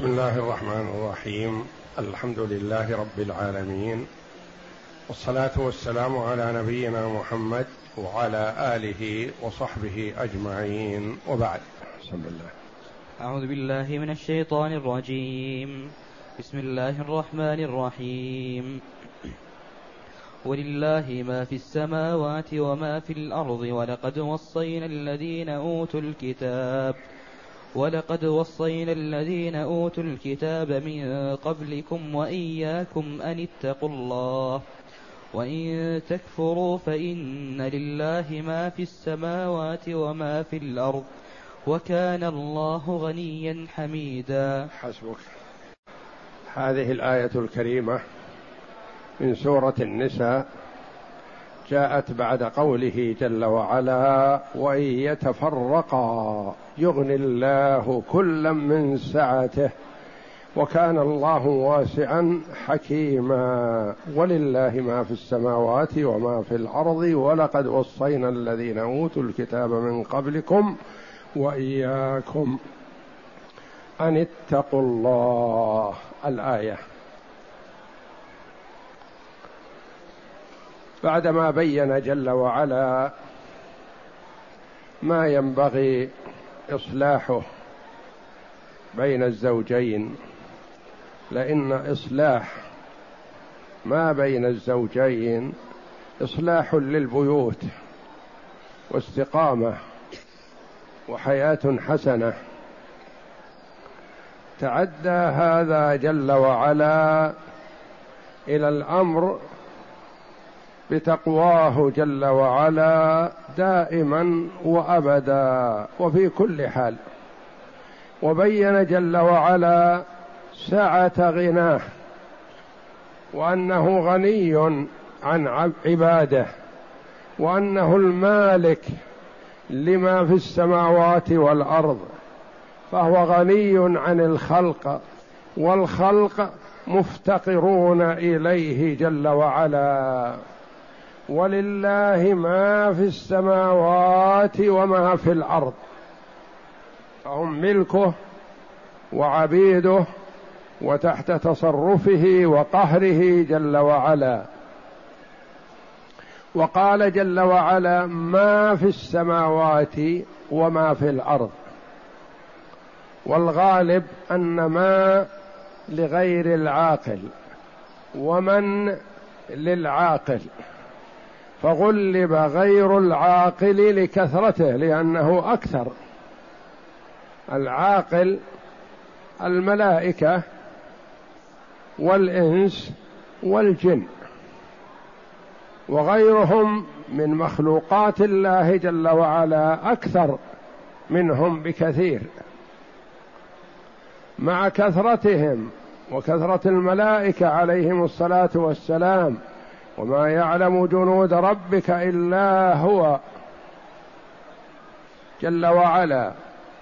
بسم الله الرحمن الرحيم. الحمد لله رب العالمين. والصلاة والسلام على نبينا محمد وعلى آله وصحبه أجمعين. وبعد. بسم الله أعوذ بالله من الشيطان الرجيم. بسم الله الرحمن الرحيم. ولله ما في السماوات وما في الأرض ولقد وصينا الذين أوتوا الكتاب ولقد وصينا الذين أوتوا الكتاب من قبلكم وإياكم أن اتقوا الله وإن تكفروا فإن لله ما في السماوات وما في الأرض وكان الله غنيا حميدا. حسبك. هذه الآية الكريمة من سورة النساء جاءت بعد قوله جل وعلا وإن يتفرقا يغني الله كلا من سعته وكان الله واسعا حكيما. ولله ما في السماوات وما في الأرض ولقد وصينا الذين أوتوا الكتاب من قبلكم وإياكم أن اتقوا الله. الآية. بعدما بين جل وعلا ما ينبغي إصلاحه بين الزوجين لأن إصلاح ما بين الزوجين إصلاح للبيوت واستقامة وحياة حسنة. تعدى هذا جل وعلا إلى الأمر بتقواه جل وعلا دائما وأبدا وفي كل حال. وبين جل وعلا سعة غناه وأنه غني عن عباده وأنه المالك لما في السماوات والأرض فهو غني عن الخلق والخلق مفتقرون إليه جل وعلا. ولله ما في السماوات وما في الأرض. فهم ملكه وعبيده وتحت تصرفه وقهره جل وعلا. وقال جل وعلا ما في السماوات وما في الأرض. والغالب أن ما لغير العاقل ومن للعاقل. فغلب غير العاقل لكثرته لأنه أكثر. العاقل الملائكة والإنس والجن وغيرهم من مخلوقات الله جل وعلا أكثر منهم بكثير. مع كثرتهم وكثرة الملائكة عليهم الصلاة والسلام وما يعلم جنود ربك إلا هو. جل وعلا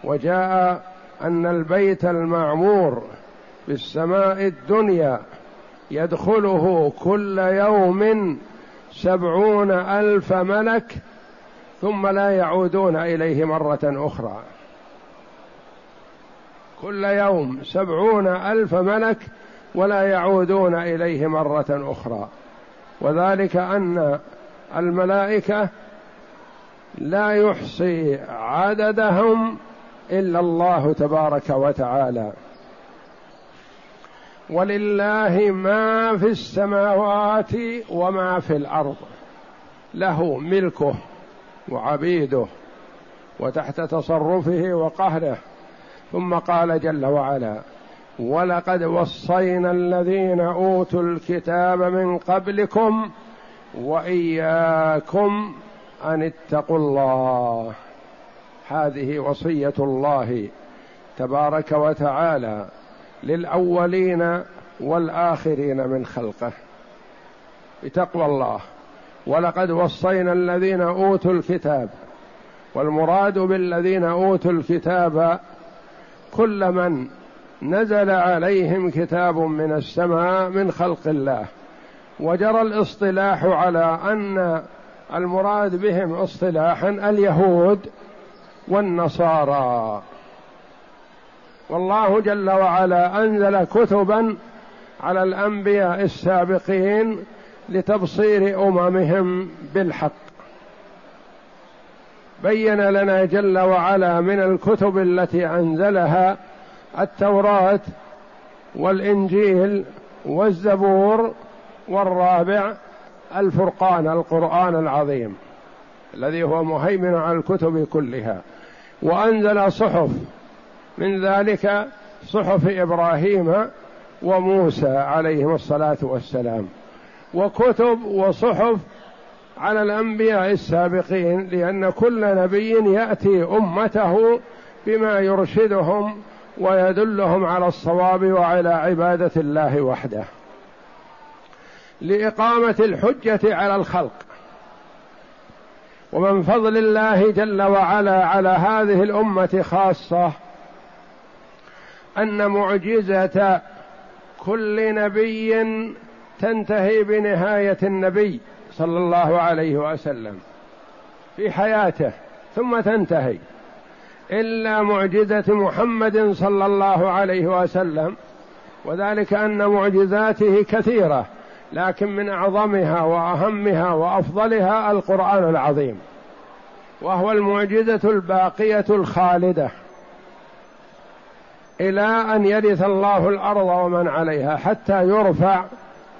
وجاء أن البيت المعمور في السماء الدنيا يدخله كل يوم سبعون ألف ملك ثم لا يعودون إليه مرة أخرى. كل يوم سبعون ألف ملك ولا يعودون إليه مرة أخرى. وذلك أن الملائكة لا يحصي عددهم إلا الله تبارك وتعالى. ولله ما في السماوات وما في الأرض. له ملكه وعبيده وتحت تصرفه وقهره. ثم قال جل وعلا ولقد وصينا الذين أوتوا الكتاب من قبلكم وإياكم أن اتقوا الله. هذه وصية الله تبارك وتعالى للأولين والآخرين من خلقه. بتقوى الله. ولقد وصينا الذين أوتوا الكتاب. والمراد بالذين أوتوا الكتاب كل من نزل عليهم كتاب من السماء من خلق الله وجرى الاصطلاح على أن المراد بهم اصطلاحا اليهود والنصارى. والله جل وعلا أنزل كتبا على الأنبياء السابقين لتبصير أممهم بالحق. بين لنا جل وعلا من الكتب التي أنزلها التوراة والإنجيل والزبور والرابع الفرقان القرآن العظيم الذي هو مهيمن على الكتب كلها. وأنزل صحف من ذلك صحف إبراهيم وموسى عليهم الصلاة والسلام. وكتب وصحف على الأنبياء السابقين لأن كل نبي يأتي أمته بما يرشدهم ويدلهم على الصواب وعلى عبادة الله وحده. لإقامة الحجة على الخلق. ومن فضل الله جل وعلا على هذه الأمة خاصة أن معجزة كل نبي تنتهي بنهاية النبي صلى الله عليه وسلم في حياته ثم تنتهي. إلا معجزة محمد صلى الله عليه وسلم وذلك أن معجزاته كثيرة لكن من أعظمها وأهمها وأفضلها القرآن العظيم وهو المعجزة الباقية الخالدة. إلى أن يرث الله الأرض ومن عليها حتى يرفع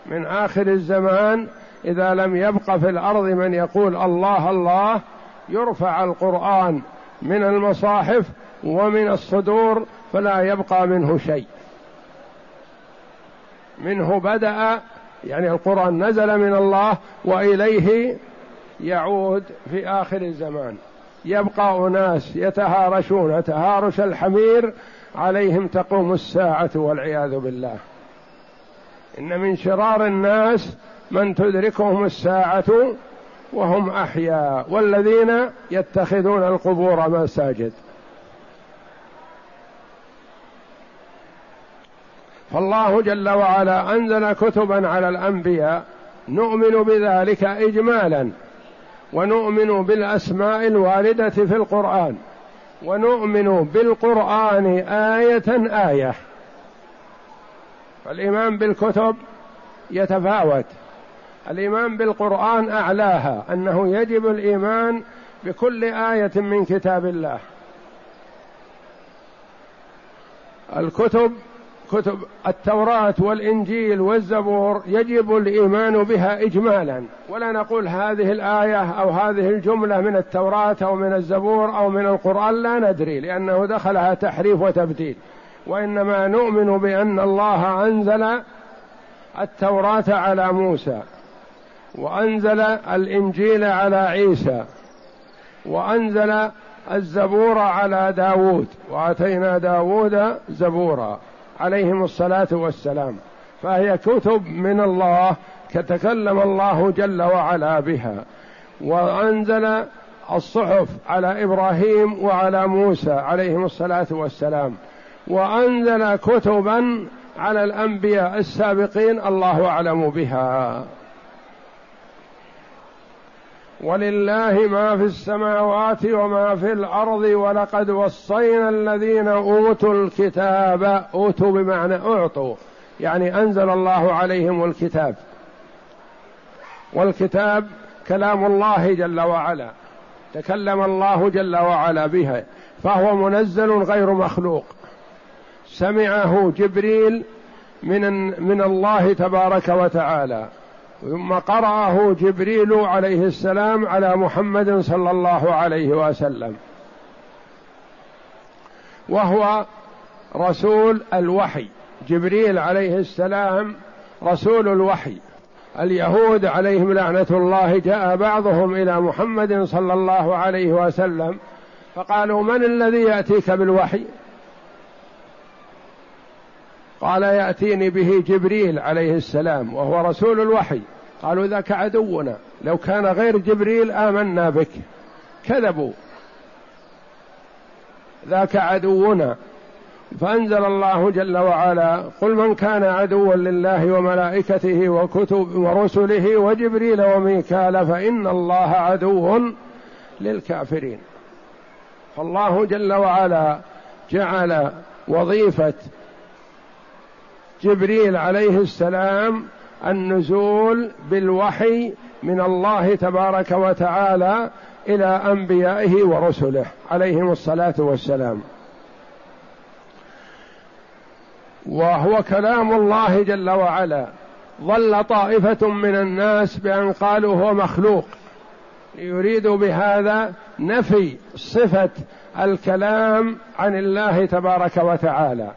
من آخر الزمان إذا لم يبق في الأرض من يقول الله الله يرفع القرآن من المصاحف ومن الصدور فلا يبقى منه شيء. منه بدأ يعني القرآن نزل من الله وإليه يعود في آخر الزمان. يبقى أناس يتهارشون تهارش الحمير عليهم تقوم الساعة والعياذ بالله. إن من شرار الناس من تدركهم الساعة وهم أحياء والذين يتخذون القبور مساجد. فالله جل وعلا أنزل كتبا على الأنبياء نؤمن بذلك اجمالا ونؤمن بالأسماء الواردة في القرآن ونؤمن بالقرآن آية آية. فالإيمان بالكتب يتفاوت. الإيمان بالقرآن أعلاها أنه يجب الإيمان بكل آية من كتاب الله. الكتب كتب التوراة والإنجيل والزبور يجب الإيمان بها إجمالا. ولا نقول هذه الآية أو هذه الجملة من التوراة أو من الزبور أو من القرآن لا ندري لأنه دخلها تحريف وتبديل. وإنما نؤمن بأن الله أنزل التوراة على موسى. وأنزل الإنجيل على عيسى وأنزل الزبور على داود وآتينا داود زبورا عليهم الصلاة والسلام. فهي كتب من الله كتكلم الله جل وعلا بها. وأنزل الصحف على إبراهيم وعلى موسى عليهم الصلاة والسلام. وأنزل كتبا على الأنبياء السابقين الله أعلم بها. ولله ما في السماوات وما في الأرض ولقد وصينا الذين أوتوا الكتاب. أوتوا بمعنى أعطوا. يعني أنزل الله عليهم الكتاب. والكتاب كلام الله جل وعلا. تكلم الله جل وعلا بها. فهو منزل غير مخلوق. سمعه جبريل من من الله تبارك وتعالى. ثم قرأه جبريل عليه السلام على محمد صلى الله عليه وسلم. وهو رسول الوحي. جبريل عليه السلام رسول الوحي. اليهود عليهم لعنة الله جاء بعضهم إلى محمد صلى الله عليه وسلم فقالوا من الذي يأتيك بالوحي؟ قال يأتيني به جبريل عليه السلام وهو رسول الوحي. قالوا ذاك عدونا. لو كان غير جبريل آمنا بك. كذبوا. ذاك عدونا. فأنزل الله جل وعلا قل من كان عدوا لله وملائكته وكتب ورسله وجبريل وميكال فإن الله عدو للكافرين. فالله جل وعلا جعل وظيفة جبريل عليه السلام النزول بالوحي من الله تبارك وتعالى إلى أنبيائه ورسله عليهم الصلاة والسلام. وهو كلام الله جل وعلا. ظل طائفة من الناس بأن قالوا هو مخلوق. يريد بهذا نفي صفة الكلام عن الله تبارك وتعالى.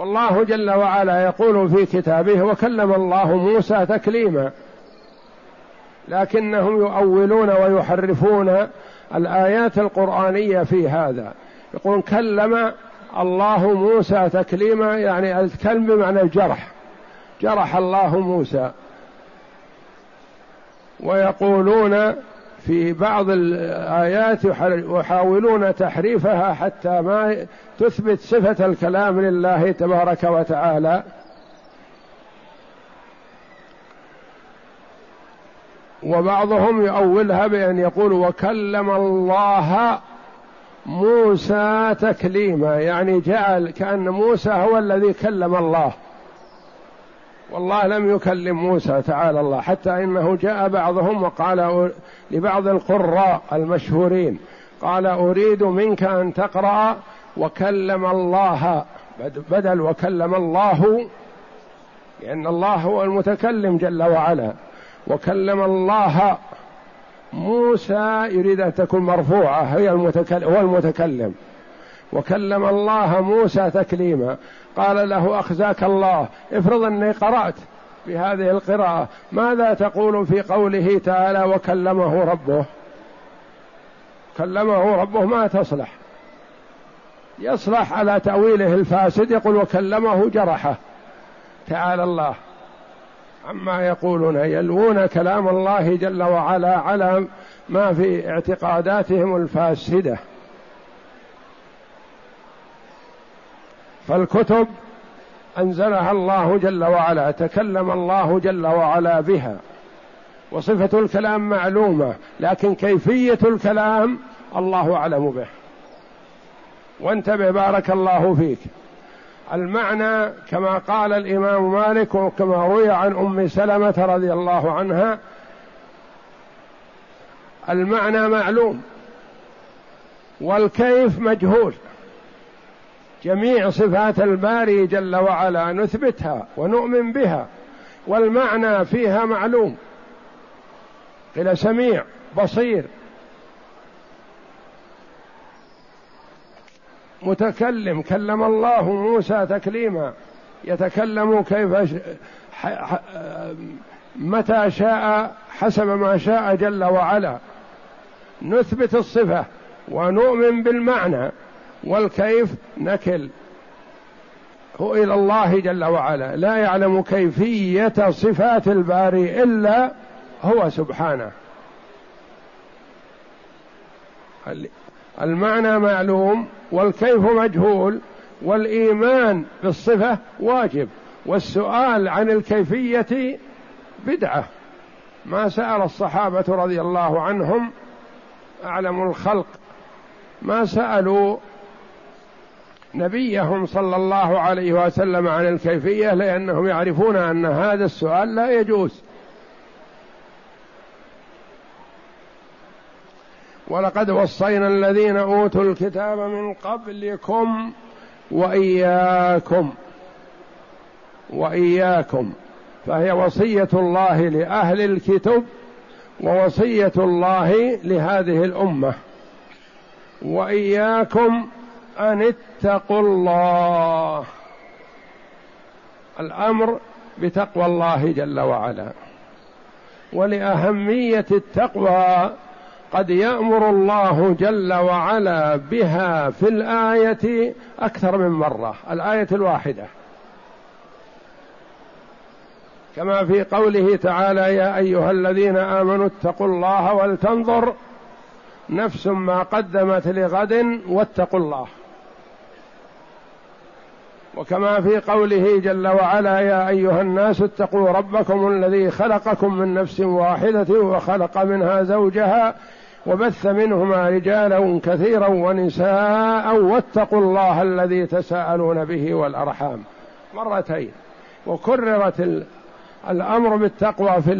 والله جل وعلا يقول في كتابه وكلم الله موسى تكليما. لكنهم يؤولون ويحرفون الآيات القرآنية في هذا. يقول كلم الله موسى تكليما يعني الكلم بمعنى الجرح. جرح الله موسى. ويقولون في بعض الآيات يحاولون تحريفها حتى ما تثبت صفة الكلام لله تبارك وتعالى. وبعضهم يؤولها بأن يقول وكلم الله موسى تكليما يعني جعل كأن موسى هو الذي كلم الله. والله لم يكلم موسى تعالى الله حتى إنه جاء بعضهم وقال لبعض القراء المشهورين قال أريد منك أن تقرأ وكلم الله بدل وكلم الله لأن الله هو المتكلم جل وعلا وكلم الله موسى يريد أن تكون مرفوعة هي المتكلم هو المتكلم وكلم الله موسى تكليما قال له أخزاك الله افرض أني قرأت بهذه القراءة ماذا تقول في قوله تعالى وكلمه ربه؟ كلمه ربه ما تصلح. يصلح على تأويله الفاسد يقول وكلمه جرحه. تعالى الله. عما يقولون يلوون كلام الله جل وعلا على ما في اعتقاداتهم الفاسدة. فالكتب أنزلها الله جل وعلا تكلم الله جل وعلا بها. وصفة الكلام معلومة لكن كيفية الكلام الله أعلم به. وانتبه بارك الله فيك. المعنى كما قال الإمام مالك وكما روي عن أم سلمة رضي الله عنها المعنى معلوم. والكيف مجهول. جميع صفات الباري جل وعلا نثبتها ونؤمن بها والمعنى فيها معلوم. قيل سميع بصير. متكلم كلم الله موسى تكليما. يتكلم كيف متى شاء حسب ما شاء جل وعلا. نثبت الصفة ونؤمن بالمعنى. والكيف نكل. هو إلى الله جل وعلا. لا يعلم كيفية صفات الباري إلا هو سبحانه. المعنى معلوم والكيف مجهول والإيمان بالصفة واجب والسؤال عن الكيفية بدعة. ما سأل الصحابة رضي الله عنهم أعلم الخلق ما سألوا نبيهم صلى الله عليه وسلم عن الكيفية لأنهم يعرفون أن هذا السؤال لا يجوز. ولقد وصينا الذين أوتوا الكتاب من قبلكم وإياكم وإياكم. فهي وصية الله لأهل الكتب ووصية الله لهذه الأمة. وإياكم أن اتقوا الله. الأمر بتقوى الله جل وعلا. ولأهمية التقوى قد يأمر الله جل وعلا بها في الآية أكثر من مرة الآية الواحدة. كما في قوله تعالى يا أيها الذين آمنوا اتقوا الله ولتنظر نفس ما قدمت لغد واتقوا الله. وكما في قوله جل وعلا يا أيها الناس اتقوا ربكم الذي خلقكم من نفس واحدة وخلق منها زوجها وبث منهما رجالا كثيرا ونساء واتقوا الله الذي تساءلون به والأرحام. مرتين. وكررت الأمر بالتقوى في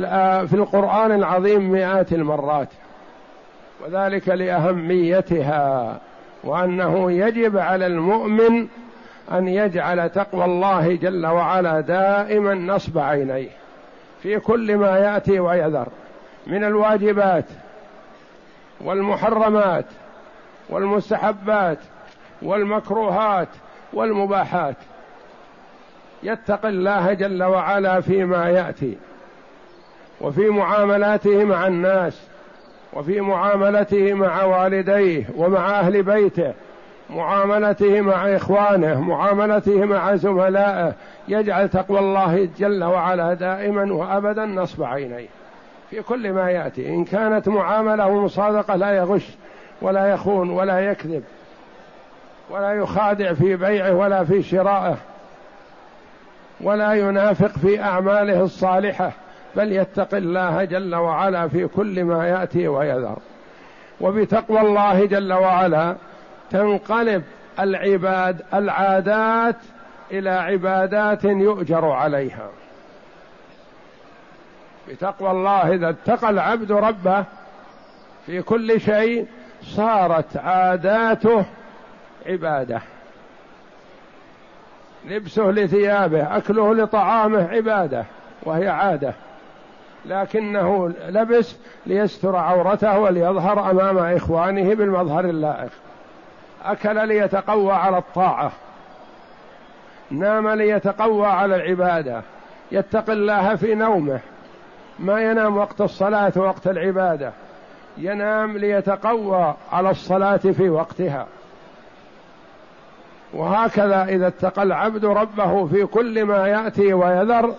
في القرآن العظيم مئات المرات. وذلك لأهميتها وأنه يجب على المؤمن أن يجعل تقوى الله جل وعلا دائما نصب عينيه في كل ما يأتي ويذر من الواجبات والمحرمات والمستحبات والمكروهات والمباحات. يتقي الله جل وعلا فيما يأتي وفي معاملاته مع الناس وفي معاملته مع والديه ومع أهل بيته معاملته مع إخوانه معاملته مع زملائه يجعل تقوى الله جل وعلا دائما وابدا نصب عينيه. في كل ما يأتي إن كانت معاملة ومصادقة لا يغش ولا يخون ولا يكذب ولا يخادع في بيعه ولا في شرائه ولا ينافق في أعماله الصالحة بل يتقي الله جل وعلا في كل ما يأتي ويذر. وبتقوى الله جل وعلا تنقلب العباد العادات إلى عبادات يؤجر عليها. بتقوى الله إذا اتقى العبد ربه في كل شيء صارت عاداته عبادة. لبسه لثيابه أكله لطعامه عبادة وهي عادة. لكنه لبس ليستر عورته وليظهر أمام إخوانه بالمظهر اللائق. أكل ليتقوى على الطاعة. نام ليتقوى على العبادة. يتقي الله في نومه. ما ينام وقت الصلاة وقت العبادة. ينام ليتقوى على الصلاة في وقتها. وهكذا إذا اتقى العبد ربه في كل ما يأتي ويذر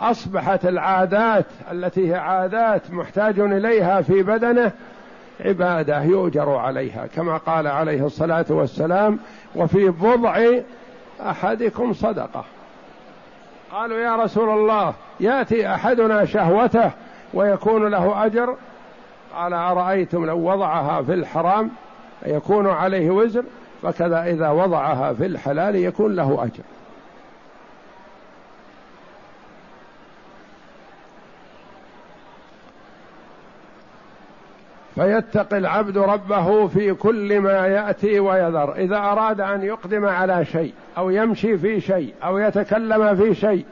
أصبحت العادات التي هي عادات محتاج إليها في بدنه عبادة يؤجر عليها كما قال عليه الصلاة والسلام وفي بضع أحدكم صدقة. قالوا يا رسول الله يأتي أحدنا شهوته ويكون له أجر. قال أرأيتم لو وضعها في الحرام يكون عليه وزر فكذا إذا وضعها في الحلال يكون له أجر. فيتقي العبد ربه في كل ما يأتي ويذر. إذا أراد أن يقدم على شيء أو يمشي في شيء أو يتكلم في شيء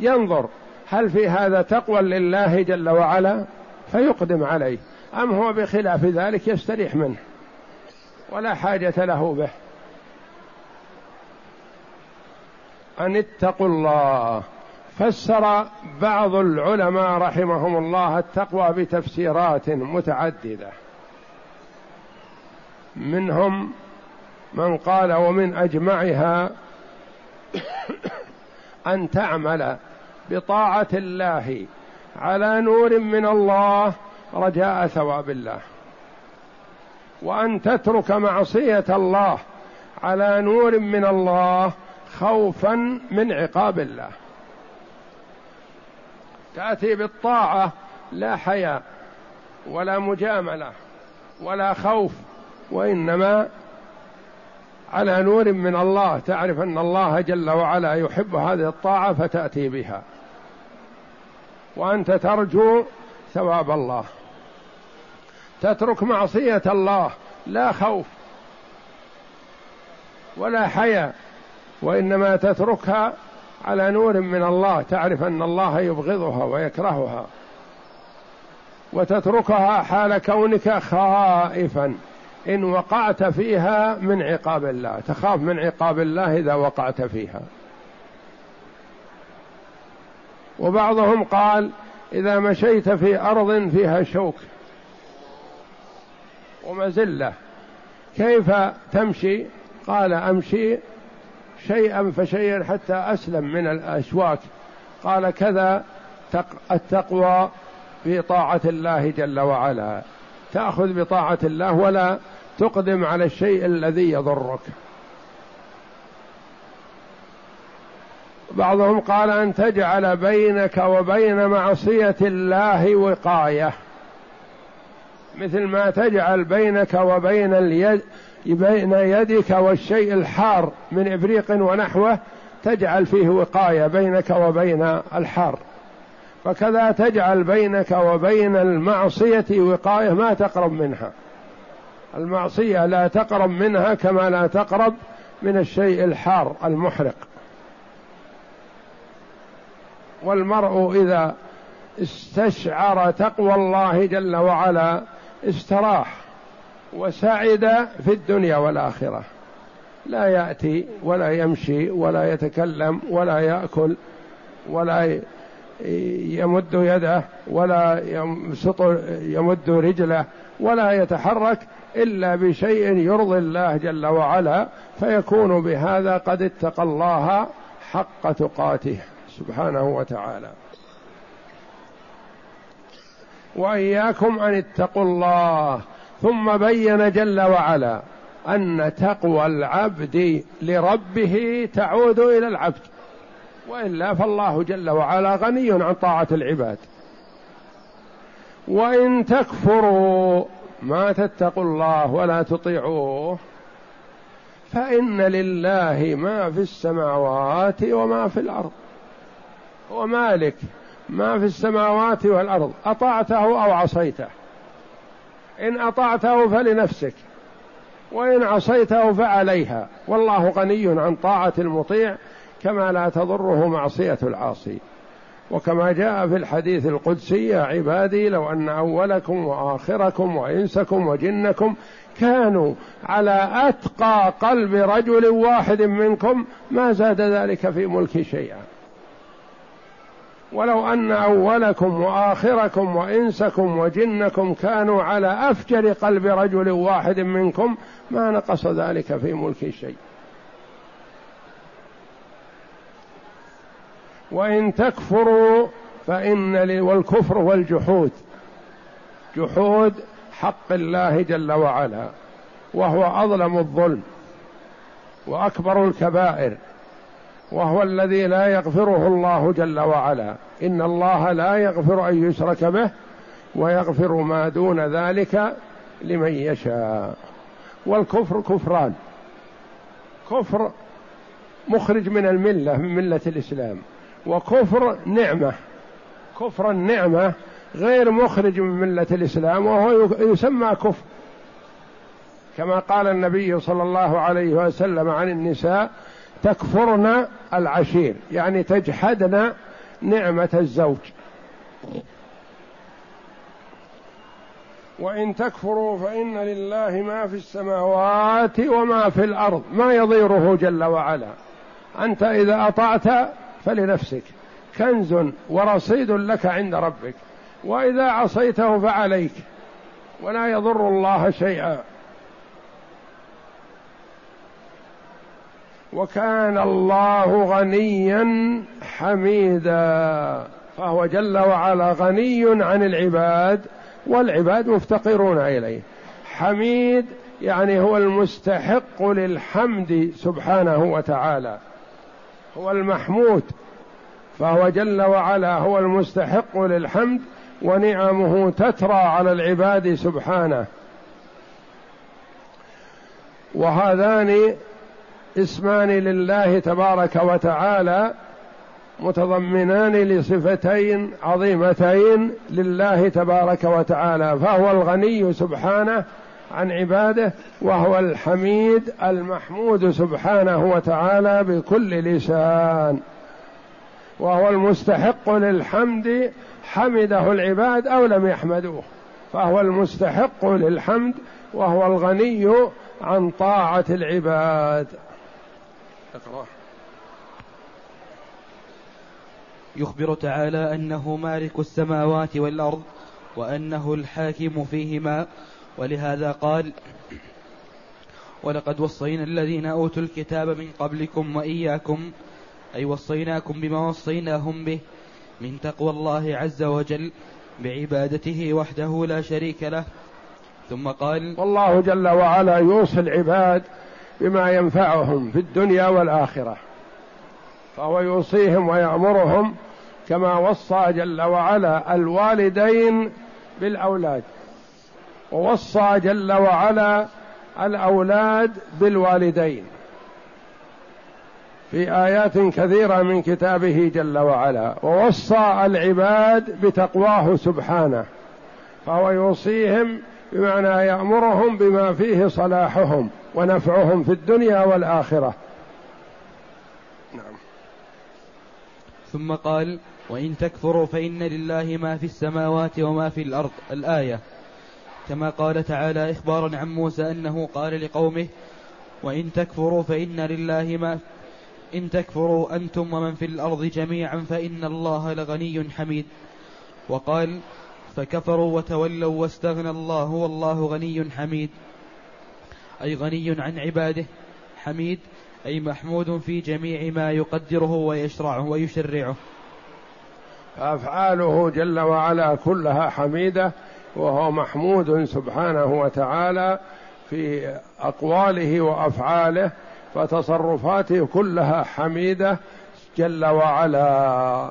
ينظر هل في هذا تقوى لله جل وعلا؟ فيقدم عليه. أم هو بخلاف ذلك يستريح منه. ولا حاجة له به. أن اتقوا الله. فسر بعض العلماء رحمهم الله التقوى بتفسيرات متعددة. منهم من قال ومن أجمعها أن تعمل بطاعة الله على نور من الله رجاء ثواب الله. وأن تترك معصية الله على نور من الله خوفا من عقاب الله. تأتي بالطاعة لا حياء ولا مجاملة ولا خوف وإنما على نور من الله. تعرف أن الله جل وعلا يحب هذه الطاعة فتأتي بها. وأنت ترجو ثواب الله. تترك معصية الله لا خوف ولا حياء وإنما تتركها على نور من الله تعرف أن الله يبغضها ويكرهها وتتركها حال كونك خائفا. إن وقعت فيها من عقاب الله تخاف من عقاب الله إذا وقعت فيها. وبعضهم قال إذا مشيت في أرض فيها شوك ومزلة كيف تمشي؟ قال أمشي شيئا فشيئا حتى أسلم من الأشواك قال كذا التقوى في طاعة الله جل وعلا. تأخذ بطاعة الله ولا تقدم على الشيء الذي يضرك. بعضهم قال أن تجعل بينك وبين معصية الله وقاية. مثل ما تجعل بينك وبين اليد بين يدك والشيء الحار من إبريق ونحوه تجعل فيه وقاية بينك وبين الحار. فكذا تجعل بينك وبين المعصية وقاية ما تقرب منها. المعصية لا تقرب منها كما لا تقرب من الشيء الحار المحرق. والمرء إذا استشعر تقوى الله جل وعلا استراح. وسعد في الدنيا والآخرة. لا يأتي ولا يمشي ولا يتكلم ولا يأكل ولا يمد يده ولا يمسط يمد رجله ولا يتحرك إلا بشيء يرضي الله جل وعلا فيكون بهذا قد اتقى الله حق تقاته سبحانه وتعالى. وإياكم أن اتقوا الله ثم بين جل وعلا أن تقوى العبد لربه تعود إلى العبد. وإلا فالله جل وعلا غني عن طاعة العباد. وإن تكفروا ما تتقوا الله ولا تطيعوه فإن لله ما في السماوات وما في الأرض. هو مالك ما في السماوات والأرض أطعته أو عصيته. إن أطعته فلنفسك وإن عصيته فعليها. والله غني عن طاعة المطيع كما لا تضره معصية العاصي. وكما جاء في الحديث القدسي يا عبادي لو أن أولكم وآخركم وإنسكم وجنكم كانوا على أتقى قلب رجل واحد منكم ما زاد ذلك في ملكي شيئا. ولو أن أولكم وآخركم وإنسكم وجنكم كانوا على أفجر قلب رجل واحد منكم ما نقص ذلك في ملك شيء. وإن تكفروا فإن والكفر والجحود. جحود حق الله جل وعلا وهو أظلم الظلم وأكبر الكبائر. وهو الذي لا يغفره الله جل وعلا. إن الله لا يغفر أن يشرك به ويغفر ما دون ذلك لمن يشاء. والكفر كفران. كفر مخرج من الملة من ملة الإسلام. وكفر نعمة. كفر النعمة غير مخرج من ملة الإسلام وهو يسمى كفر. كما قال النبي صلى الله عليه وسلم عن النساء تكفرن العشير يعني تجحدن نعمة الزوج. وإن تكفروا فإن لله ما في السماوات وما في الأرض ما يضيره جل وعلا. أنت إذا أطعت فلنفسك. كنز ورصيد لك عند ربك. وإذا عصيته فعليك. ولا يضر الله شيئا. وكان الله غنيا حميدا. فهو جل وعلا غني عن العباد والعباد مفتقرون إليه. حميد يعني هو المستحق للحمد سبحانه وتعالى. هو المحمود. فهو جل وعلا هو المستحق للحمد ونعمه تترى على العباد سبحانه. وهذان اسمان لله تبارك وتعالى متضمنان لصفتين عظيمتين لله تبارك وتعالى فهو الغني سبحانه عن عباده وهو الحميد المحمود سبحانه وتعالى بكل لسان وهو المستحق للحمد حمده العباد أو لم يحمدوه فهو المستحق للحمد وهو الغني عن طاعة العباد. اقرأ يخبر تعالى أنه مالك السماوات والأرض وأنه الحاكم فيهما ولهذا قال ولقد وصينا الذين أوتوا الكتاب من قبلكم وإياكم أي وصيناكم بما وصيناهم به من تقوى الله عز وجل بعبادته وحده لا شريك له. ثم قال والله جل وعلا يوصي العباد بما ينفعهم في الدنيا والآخرة فهو يوصيهم ويأمرهم كما وصى جل وعلا الوالدين بالأولاد ووصى جل وعلا الأولاد بالوالدين. في آيات كثيرة من كتابه جل وعلا ووصى العباد بتقواه سبحانه فهو يوصيهم بمعنى يأمرهم بما فيه صلاحهم. ونفعهم في الدنيا والآخرة. نعم. ثم قال وإن تكفروا فإن لله ما في السماوات وما في الأرض. الآية. كما قال تعالى إخبارا عن موسى أنه قال لقومه وإن تكفروا فإن لله ما إن تكفروا أنتم ومن في الأرض جميعا فإن الله لغني حميد. وقال فكفروا وتولوا واستغنى الله والله غني حميد. أي غني عن عباده. حميد أي محمود في جميع ما يقدره ويشرعه ويشرعه. أفعاله جل وعلا كلها حميدة وهو محمود سبحانه وتعالى في أقواله وأفعاله فتصرفاته كلها حميدة جل وعلا.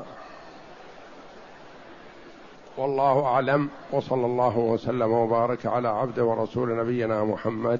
والله أعلم وصلى الله وسلم وبارك على عبد ورسول نبينا محمد